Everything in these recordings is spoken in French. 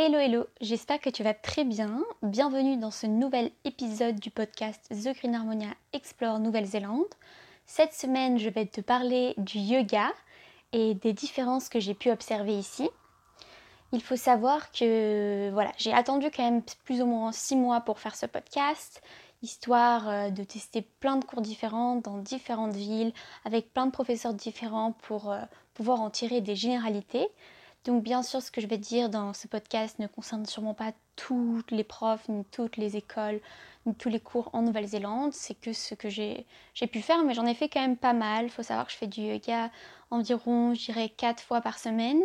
Hello hello, j'espère que tu vas très bien. Bienvenue dans ce nouvel épisode du podcast The Green Harmonia Explore Nouvelle-Zélande. Cette semaine, je vais te parler du yoga et des différences que j'ai pu observer ici. Il faut savoir que voilà, j'ai attendu quand même plus ou moins 6 mois pour faire ce podcast, histoire euh, de tester plein de cours différents dans différentes villes, avec plein de professeurs différents pour euh, pouvoir en tirer des généralités. Donc bien sûr, ce que je vais dire dans ce podcast ne concerne sûrement pas toutes les profs, ni toutes les écoles, ni tous les cours en Nouvelle-Zélande. C'est que ce que j'ai pu faire, mais j'en ai fait quand même pas mal. Il faut savoir que je fais du yoga environ, dirais, 4 fois par semaine.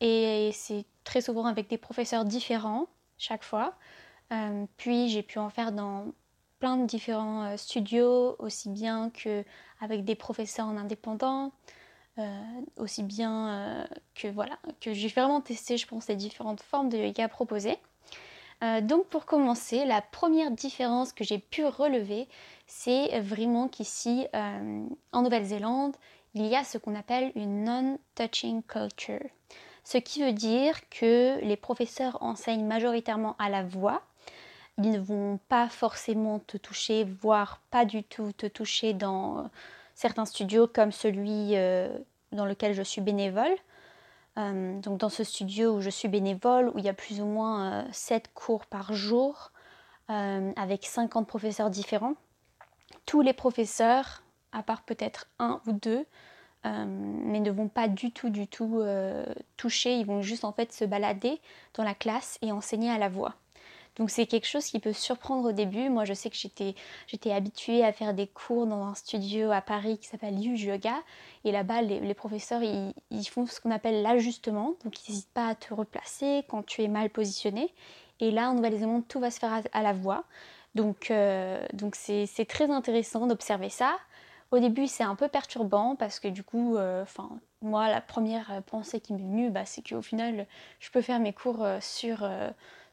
Et c'est très souvent avec des professeurs différents chaque fois. Euh, puis j'ai pu en faire dans plein de différents euh, studios, aussi bien qu'avec des professeurs en indépendant. Euh, aussi bien euh, que voilà, que j'ai vraiment testé, je pense, les différentes formes de yoga proposées. Euh, donc pour commencer, la première différence que j'ai pu relever, c'est vraiment qu'ici, en Nouvelle-Zélande, il y a ce qu'on appelle une non-touching culture. Ce qui veut dire que les professeurs enseignent majoritairement à la voix. Ils ne vont pas forcément te toucher, voire pas du tout te toucher dans certains studios comme celui euh, dans lequel je suis bénévole. Euh, donc dans ce studio où je suis bénévole, où il y a plus ou moins 7 euh, cours par jour, avec 50 professeurs différents. Tous les professeurs, à part peut-être un ou deux, mais ne vont pas du tout, du tout toucher, ils vont juste en fait se balader dans la classe et enseigner à la voix. Donc c'est quelque chose qui peut surprendre au début. Moi je sais que j'étais, j'étais habituée à faire des cours dans un studio à Paris qui s'appelle Yu Yoga. Et là-bas les, professeurs ils, font ce qu'on appelle l'ajustement. Donc ils n'hésitent pas à te replacer quand tu es mal positionné. Et là en Nouvelle-Zélande tout va se faire à, la voix. Donc euh, donc c'est, très intéressant d'observer ça. Au début c'est un peu perturbant parce que du coup, euh, moi la première pensée qui m'est venue bah, c'est qu'au final je peux faire mes cours euh,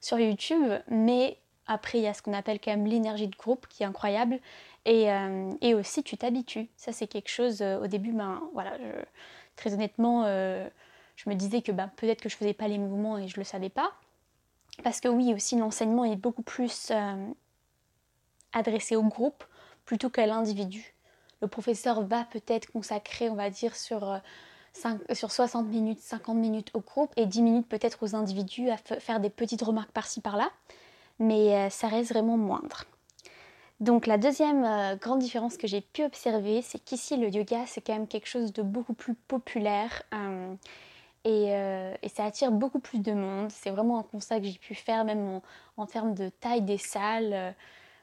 sur YouTube, mais après il y a ce qu'on appelle quand même l'énergie de groupe qui est incroyable et, euh, aussi tu t'habitues. Ça c'est quelque chose euh, au début, ben voilà, très honnêtement, euh, je me disais que ben, peut-être que je faisais pas les mouvements et je le savais pas. Parce que oui, aussi l'enseignement est beaucoup plus adressé au groupe plutôt qu'à l'individu. Le professeur va peut-être consacrer, on va dire, sur sur 60 minutes, 50 minutes au groupe et 10 minutes peut-être aux individus à faire des petites remarques par-ci par-là, mais euh, ça reste vraiment moindre. Donc la deuxième euh, grande différence que j'ai pu observer, c'est qu'ici le yoga c'est quand même quelque chose de beaucoup plus populaire euh, et, ça attire beaucoup plus de monde. C'est vraiment un constat que j'ai pu faire même en, termes de taille des salles.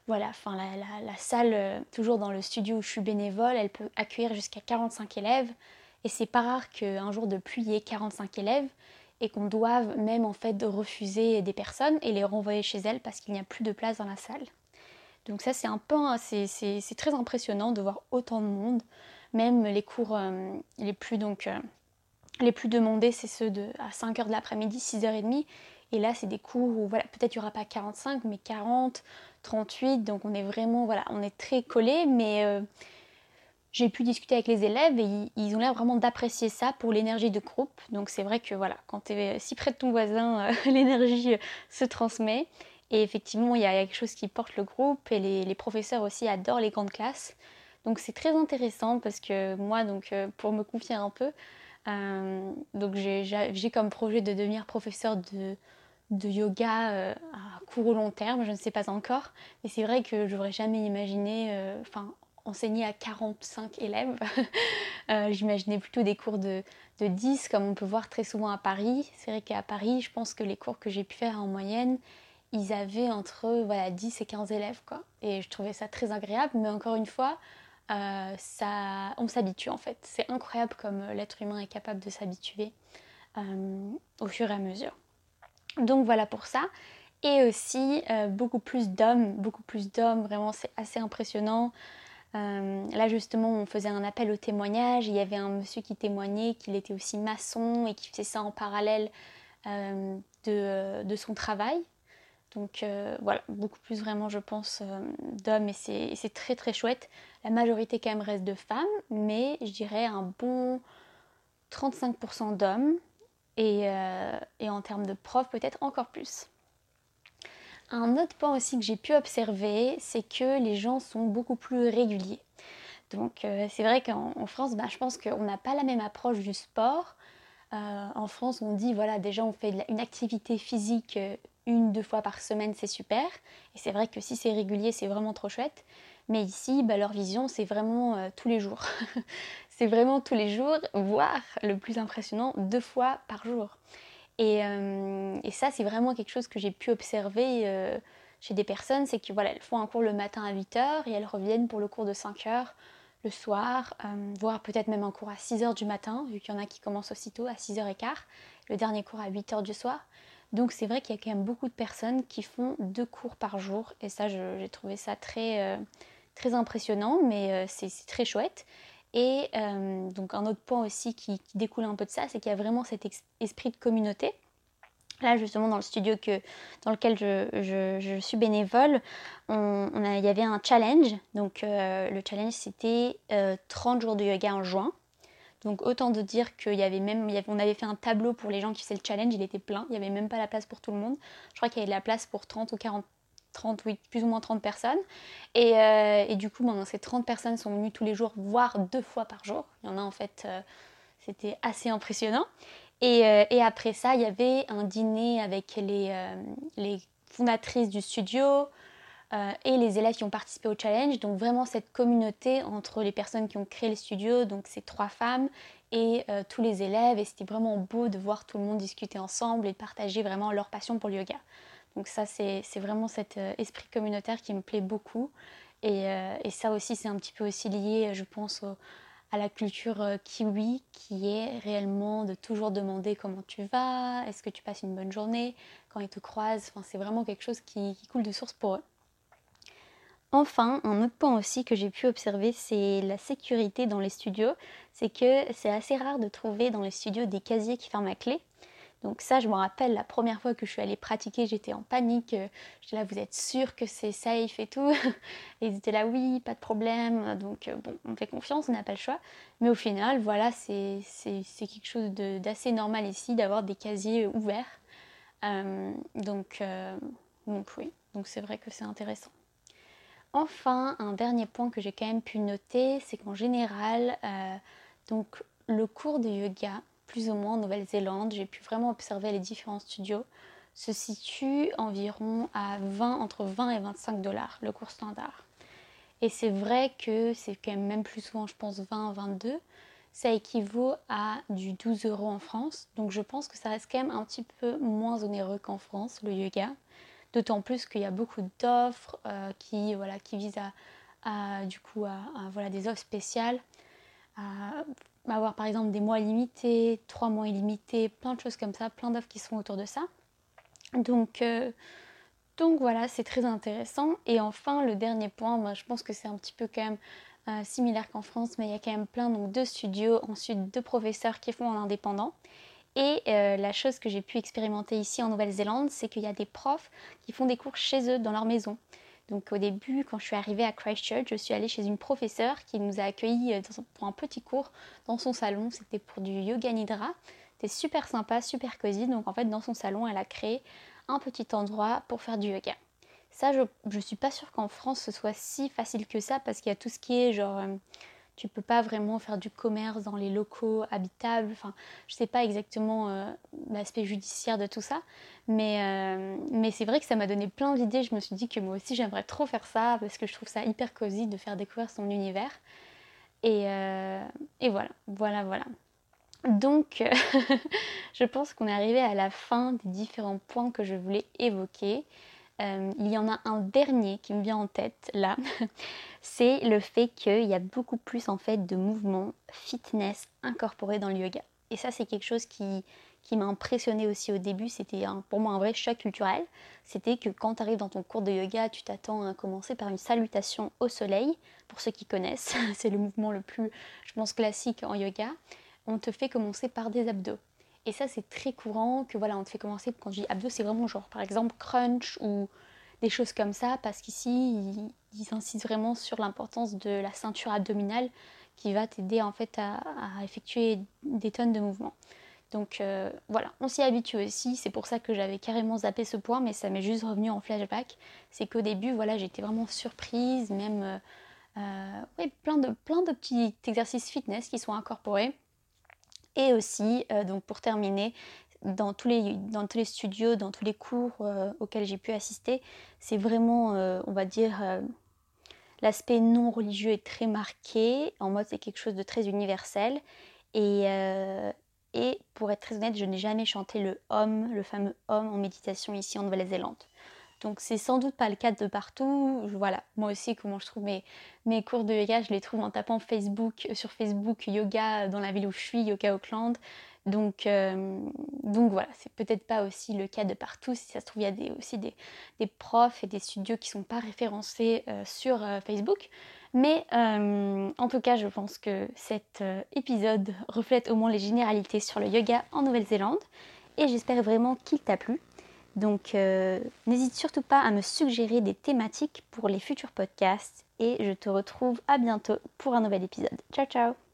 voilà, enfin la, la, salle, toujours dans le studio où je suis bénévole, elle peut accueillir jusqu'à 45 élèves. Et c'est pas rare qu'un jour de pluie, il y ait 45 élèves et qu'on doive même en fait refuser des personnes et les renvoyer chez elles parce qu'il n'y a plus de place dans la salle. Donc ça c'est un peu, c'est très impressionnant de voir autant de monde. Même les cours euh, les plus donc euh, les plus demandés, c'est ceux de à 5h de l'après-midi, 6h30. Et là, c'est des cours où voilà, peut-être il n'y aura pas 45, mais 40, 38. Donc on est vraiment, voilà, on est très collé, mais euh, j'ai pu discuter avec les élèves et ils ont l'air vraiment d'apprécier ça pour l'énergie de groupe. Donc c'est vrai que voilà, quand tu es si près de ton voisin, euh, l'énergie euh, se transmet. Et effectivement, il y a quelque chose qui porte le groupe et les, professeurs aussi adorent les grandes classes. Donc c'est très intéressant parce que moi, donc, euh, pour me confier un peu, j'ai comme projet de devenir professeur de, de yoga à court ou long terme, je ne sais pas encore. Mais c'est vrai que j'aurais jamais imaginé, enseigner à 45 élèves. Euh, j'imaginais plutôt des cours de, 10 comme on peut voir très souvent à Paris. C'est vrai qu'à Paris, je pense que les cours que j'ai pu faire en moyenne, ils avaient entre voilà, 10 et 15 élèves. Quoi. Et je trouvais ça très agréable, mais encore une fois, euh, ça, on s'habitue en fait. C'est incroyable comme l'être humain est capable de s'habituer euh, au fur et à mesure. Donc voilà pour ça. Et aussi beaucoup plus d'hommes, beaucoup plus d'hommes, vraiment c'est assez impressionnant. Euh, là justement on faisait un appel au témoignage, il y avait un monsieur qui témoignait qu'il était aussi maçon et qui faisait ça en parallèle euh, de, son travail. Donc euh, voilà, beaucoup plus vraiment je pense d'hommes et c'est très très chouette. La majorité quand même reste de femmes, mais je dirais un bon 35% d'hommes et, et en termes de profs peut-être encore plus. Un autre point aussi que j'ai pu observer, c'est que les gens sont beaucoup plus réguliers. Donc euh, c'est vrai qu'en France, bah, je pense qu'on n'a pas la même approche du sport. Euh, en France, on dit, voilà, déjà on fait une activité physique euh, une, deux fois par semaine, c'est super. Et c'est vrai que si c'est régulier, c'est vraiment trop chouette. Mais ici, bah, leur vision, c'est vraiment tous les jours. c'est vraiment tous les jours, voire le plus impressionnant, deux fois par jour. Euh, et, ça, c'est vraiment quelque chose que j'ai pu observer euh, chez des personnes, c'est que voilà, font un cours le matin à 8h et elles reviennent pour le cours de 5h le soir, euh, voire peut-être même un cours à 6h du matin, vu qu'il y en a qui commencent aussitôt à 6h15, le dernier cours à 8h du soir. Donc c'est vrai qu'il y a quand même beaucoup de personnes qui font deux cours par jour et ça j'ai trouvé ça très, très impressionnant mais c'est très chouette. Et euh, donc un autre point aussi qui, découle un peu de ça, c'est qu'il y a vraiment cet esprit de communauté. Là, justement, dans le studio que, dans lequel je, suis bénévole, il y avait un challenge. Donc, euh, le challenge, c'était 30 euh, jours de yoga en juin. Donc, autant de dire qu'il y avait même, on avait fait un tableau pour les gens qui faisaient le challenge, il était plein. Il n'y avait même pas la place pour tout le monde. Je crois qu'il y avait de la place pour 30 ou 40 30, oui, plus ou moins 30 personnes. Et, euh, du coup, ces 30 personnes sont venues tous les jours, voire deux fois par jour. Il y en a en fait, euh, c'était assez impressionnant. Euh, et, après ça, il y avait un dîner avec les, les fondatrices du studio et les élèves qui ont participé au challenge. Donc vraiment cette communauté entre les personnes qui ont créé le studio, donc ces trois femmes, et tous les élèves. Et c'était vraiment beau de voir tout le monde discuter ensemble et de partager vraiment leur passion pour le yoga. Donc ça, c'est vraiment cet euh, esprit communautaire qui me plaît beaucoup. Euh, et, ça aussi, c'est un petit peu aussi lié, je pense, à la culture euh, kiwi, qui est réellement de toujours demander comment tu vas, est-ce que tu passes une bonne journée, quand ils te croisent. Enfin, c'est vraiment quelque chose qui, qui coule de source pour eux. Enfin, un autre point aussi que j'ai pu observer, c'est la sécurité dans les studios. C'est que c'est assez rare de trouver dans les studios des casiers qui ferment à clé. Donc ça, je me rappelle la première fois que je suis allée pratiquer, j'étais en panique. Euh, j'étais là, vous êtes sûr que c'est safe et tout? Et ils étaient là, oui, pas de problème. Donc euh, bon, on fait confiance, on n'a pas le choix. Mais au final, voilà, c'est quelque chose d'assez normal ici d'avoir des casiers ouverts. Euh, donc, donc oui, donc c'est vrai que c'est intéressant. Enfin, un dernier point que j'ai quand même pu noter, c'est qu'en général, donc le cours de yoga, plus ou moins en Nouvelle-Zélande, j'ai pu vraiment observer les différents studios, se situe environ à 20, entre 20 et 25 dollars le cours standard. Et c'est vrai que c'est quand même, même plus souvent, je pense, 20, 22. Ça équivaut à du 12 euros en France. Donc je pense que ça reste quand même un petit peu moins onéreux qu'en France, le yoga. D'autant plus qu'il y a beaucoup d'offres euh, qui, voilà, qui visent à, du coup, voilà, des offres spéciales avoir par exemple des mois limités, trois mois illimités, plein de choses comme ça, plein d'offres qui sont autour de ça. Donc, euh, donc voilà, c'est très intéressant. Et enfin, le dernier point, moi je pense que c'est un petit peu quand même euh, similaire qu'en France, mais il y a quand même plein donc, de studios, ensuite de professeurs qui font en indépendant. Et euh, la chose que j'ai pu expérimenter ici en Nouvelle-Zélande, c'est qu'il y a des profs qui font des cours chez eux, dans leur maison. Donc au début, quand je suis arrivée à Christchurch, je suis allée chez une professeure qui nous a accueillis euh, pour un petit cours dans son salon. C'était pour du yoga nidra. C'était super sympa, super cosy. Donc en fait, dans son salon, elle a créé un petit endroit pour faire du yoga. Ça, je ne suis pas sûre qu'en France ce soit si facile que ça parce qu'il y a tout ce qui est genre euh, tu peux pas vraiment faire du commerce dans les locaux habitables. Enfin, je sais pas exactement euh, l'aspect judiciaire de tout ça, mais, euh, mais c'est vrai que ça m'a donné plein d'idées. Je me suis dit que moi aussi j'aimerais trop faire ça parce que je trouve ça hyper cosy de faire découvrir son univers. Et, euh, et voilà, voilà, voilà. Donc, je pense qu'on est arrivé à la fin des différents points que je voulais évoquer. Euh, il y en a un dernier qui me vient en tête là, c'est le fait qu'il y a beaucoup plus en fait de mouvements fitness incorporés dans le yoga. Et ça c'est quelque chose qui, qui m'a impressionné aussi au début, c'était pour moi un vrai choc culturel. C'était que quand tu arrives dans ton cours de yoga, tu t'attends à commencer par une salutation au soleil. Pour ceux qui connaissent, c'est le mouvement le plus, je pense, classique en yoga. On te fait commencer par des abdos. Et ça, c'est très courant que voilà, on te fait commencer, quand je dis abdos, c'est vraiment genre par exemple crunch ou des choses comme ça, parce qu'ici, ils, insistent vraiment sur l'importance de la ceinture abdominale qui va t'aider en fait à, effectuer des tonnes de mouvements. Donc voilà, on s'y habitue aussi. C'est pour ça que j'avais carrément zappé ce point, mais ça m'est juste revenu en flashback. C'est qu'au début, voilà, j'étais vraiment surprise, même plein, de, plein de petits exercices fitness qui sont incorporés. Et aussi, donc pour terminer, dans tous les, dans tous les studios, dans tous les cours euh, auxquels j'ai pu assister, c'est vraiment, euh, on va dire, euh, l'aspect non religieux est très marqué. En mode, c'est quelque chose de très universel. Et, et pour être très honnête, je n'ai jamais chanté le homme, le fameux homme en méditation ici en Nouvelle-Zélande. Donc c'est sans doute pas le cas de partout. Voilà, moi aussi comment je trouve mes, mes cours de yoga, je les trouve en tapant Facebook sur Facebook yoga dans la ville où je suis, Yoga Auckland. Donc, euh, donc voilà, c'est peut-être pas aussi le cas de partout. Si ça se trouve, il y a aussi des, profs et des studios qui ne sont pas référencés euh, sur euh, Facebook. Mais en tout cas, je pense que cet épisode reflète au moins les généralités sur le yoga en Nouvelle-Zélande. Et j'espère vraiment qu'il t'a plu. Donc n'hésite surtout pas à me suggérer des thématiques pour les futurs podcasts. Et je te retrouve à bientôt pour un nouvel épisode. Ciao ciao